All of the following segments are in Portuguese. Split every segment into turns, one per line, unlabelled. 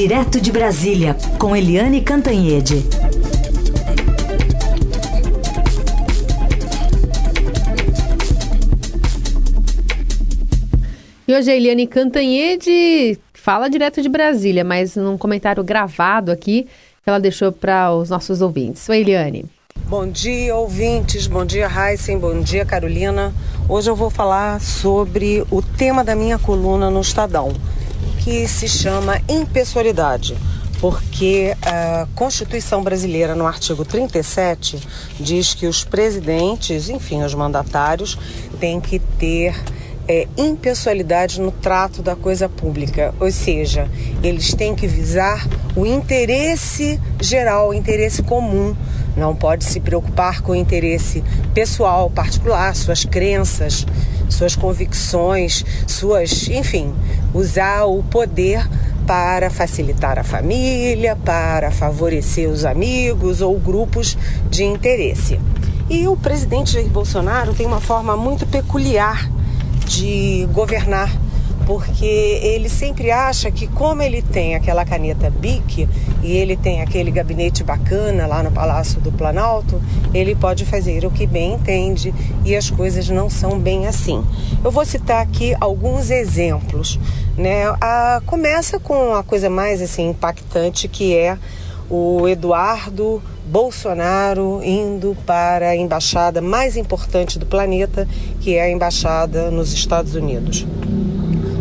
Direto de Brasília, com Eliane Cantanhede.
E hoje a Eliane Cantanhede fala direto de Brasília, mas num comentário gravado aqui que ela deixou para os nossos ouvintes. Oi, Eliane.
Bom dia, ouvintes. Bom dia, Heisen. Bom dia, Carolina. Hoje eu vou falar sobre o tema da minha coluna no Estadão, que se chama impessoalidade porque a Constituição brasileira, no artigo 37, diz que os presidentes, enfim, os mandatários, têm que ter é, impessoalidade no trato da coisa pública, ou seja, eles têm que visar o interesse geral, o interesse comum. Não pode se preocupar com o interesse pessoal, particular, suas crenças, suas convicções, suas, enfim, usar o poder para facilitar a família, para favorecer os amigos ou grupos de interesse. E o presidente Jair Bolsonaro tem uma forma muito peculiar de governar porque ele sempre acha que como ele tem aquela caneta BIC e ele tem aquele gabinete bacana lá no Palácio do Planalto, ele pode fazer o que bem entende e as coisas não são bem assim. Eu vou citar aqui alguns exemplos, né? A, começa com a coisa mais assim impactante que é o Eduardo Bolsonaro indo para a embaixada mais importante do planeta, que é a embaixada nos Estados Unidos.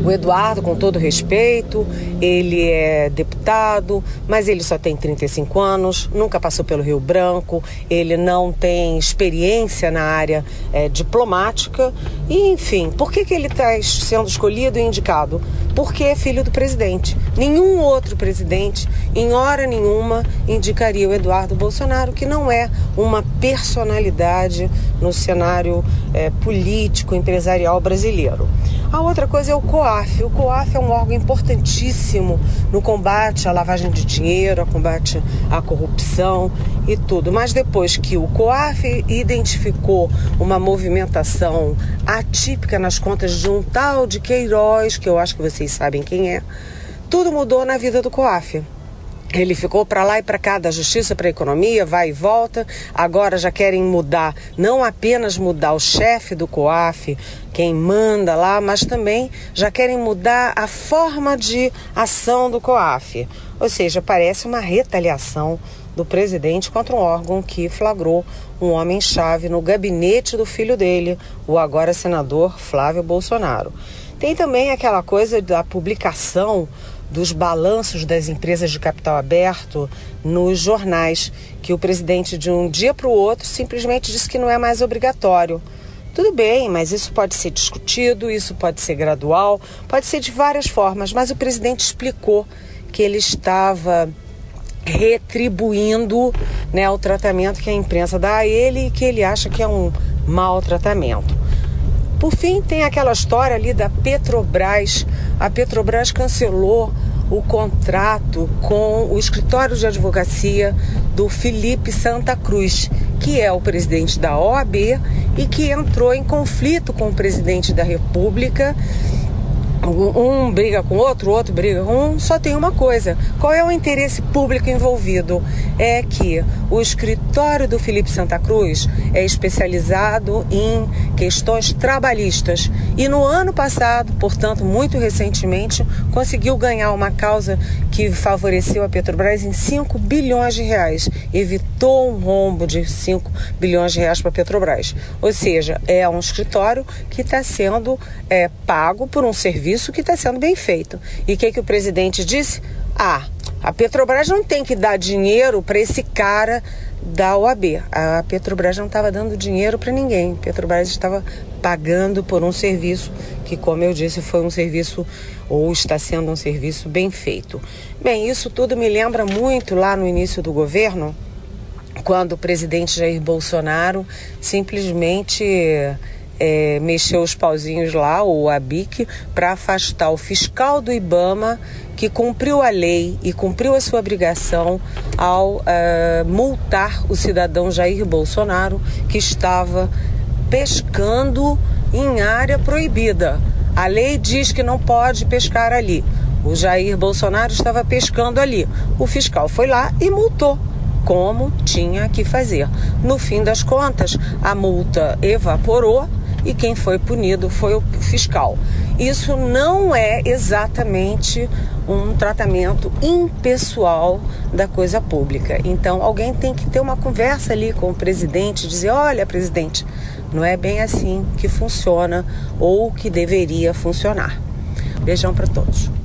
O Eduardo, com todo respeito, ele é deputado, mas ele só tem 35 anos, nunca passou pelo Rio Branco, ele não tem experiência na área é, diplomática. E, enfim, por que, que ele está sendo escolhido e indicado? Porque é filho do presidente. Nenhum outro presidente, em hora nenhuma, indicaria o Eduardo Bolsonaro, que não é uma personalidade no cenário é, político, empresarial brasileiro. A outra coisa é o COAF. O COAF é um órgão importantíssimo no combate à lavagem de dinheiro, ao combate à corrupção e tudo. Mas depois que o COAF identificou uma movimentação atípica nas contas de um tal de Queiroz, que eu acho que vocês sabem quem é, tudo mudou na vida do COAF. Ele ficou para lá e para cá, da justiça para a economia, vai e volta. Agora já querem mudar, não apenas mudar o chefe do COAF, quem manda lá, mas também já querem mudar a forma de ação do COAF. Ou seja, parece uma retaliação do presidente contra um órgão que flagrou um homem-chave no gabinete do filho dele, o agora senador Flávio Bolsonaro. Tem também aquela coisa da publicação dos balanços das empresas de capital aberto nos jornais, que o presidente de um dia para o outro simplesmente disse que não é mais obrigatório. Tudo bem, mas isso pode ser discutido, isso pode ser gradual, pode ser de várias formas, mas o presidente explicou que ele estava retribuindo né, o tratamento que a imprensa dá a ele e que ele acha que é um mau tratamento. Por fim, tem aquela história ali da Petrobras. A Petrobras cancelou o contrato com o escritório de advocacia do Felipe Santa Cruz, que é o presidente da OAB e que entrou em conflito com o presidente da República um briga com o outro, o outro briga com um, só tem uma coisa: qual é o interesse público envolvido? É que o escritório do Felipe Santa Cruz é especializado em questões trabalhistas e no ano passado, portanto, muito recentemente, conseguiu ganhar uma causa que favoreceu a Petrobras em 5 bilhões de reais, evitou um rombo de 5 bilhões de reais para a Petrobras. Ou seja, é um escritório que está sendo é, pago por um serviço que está sendo bem feito. E o que, que o presidente disse? Ah, a Petrobras não tem que dar dinheiro para esse cara da OAB. A Petrobras não estava dando dinheiro para ninguém. A Petrobras estava pagando por um serviço que, como eu disse, foi um serviço ou está sendo um serviço bem feito. Bem, isso tudo me lembra muito lá no início do governo, quando o presidente Jair Bolsonaro simplesmente é, mexeu os pauzinhos lá, o ABIC, para afastar o fiscal do IBAMA que cumpriu a lei e cumpriu a sua obrigação ao uh, multar o cidadão Jair Bolsonaro que estava pescando em área proibida. A lei diz que não pode pescar ali. O Jair Bolsonaro estava pescando ali. O fiscal foi lá e multou como tinha que fazer. No fim das contas, a multa evaporou e quem foi punido foi o fiscal. Isso não é exatamente um tratamento impessoal da coisa pública. Então, alguém tem que ter uma conversa ali com o presidente, dizer: olha, presidente, não é bem assim que funciona ou que deveria funcionar. Beijão para todos.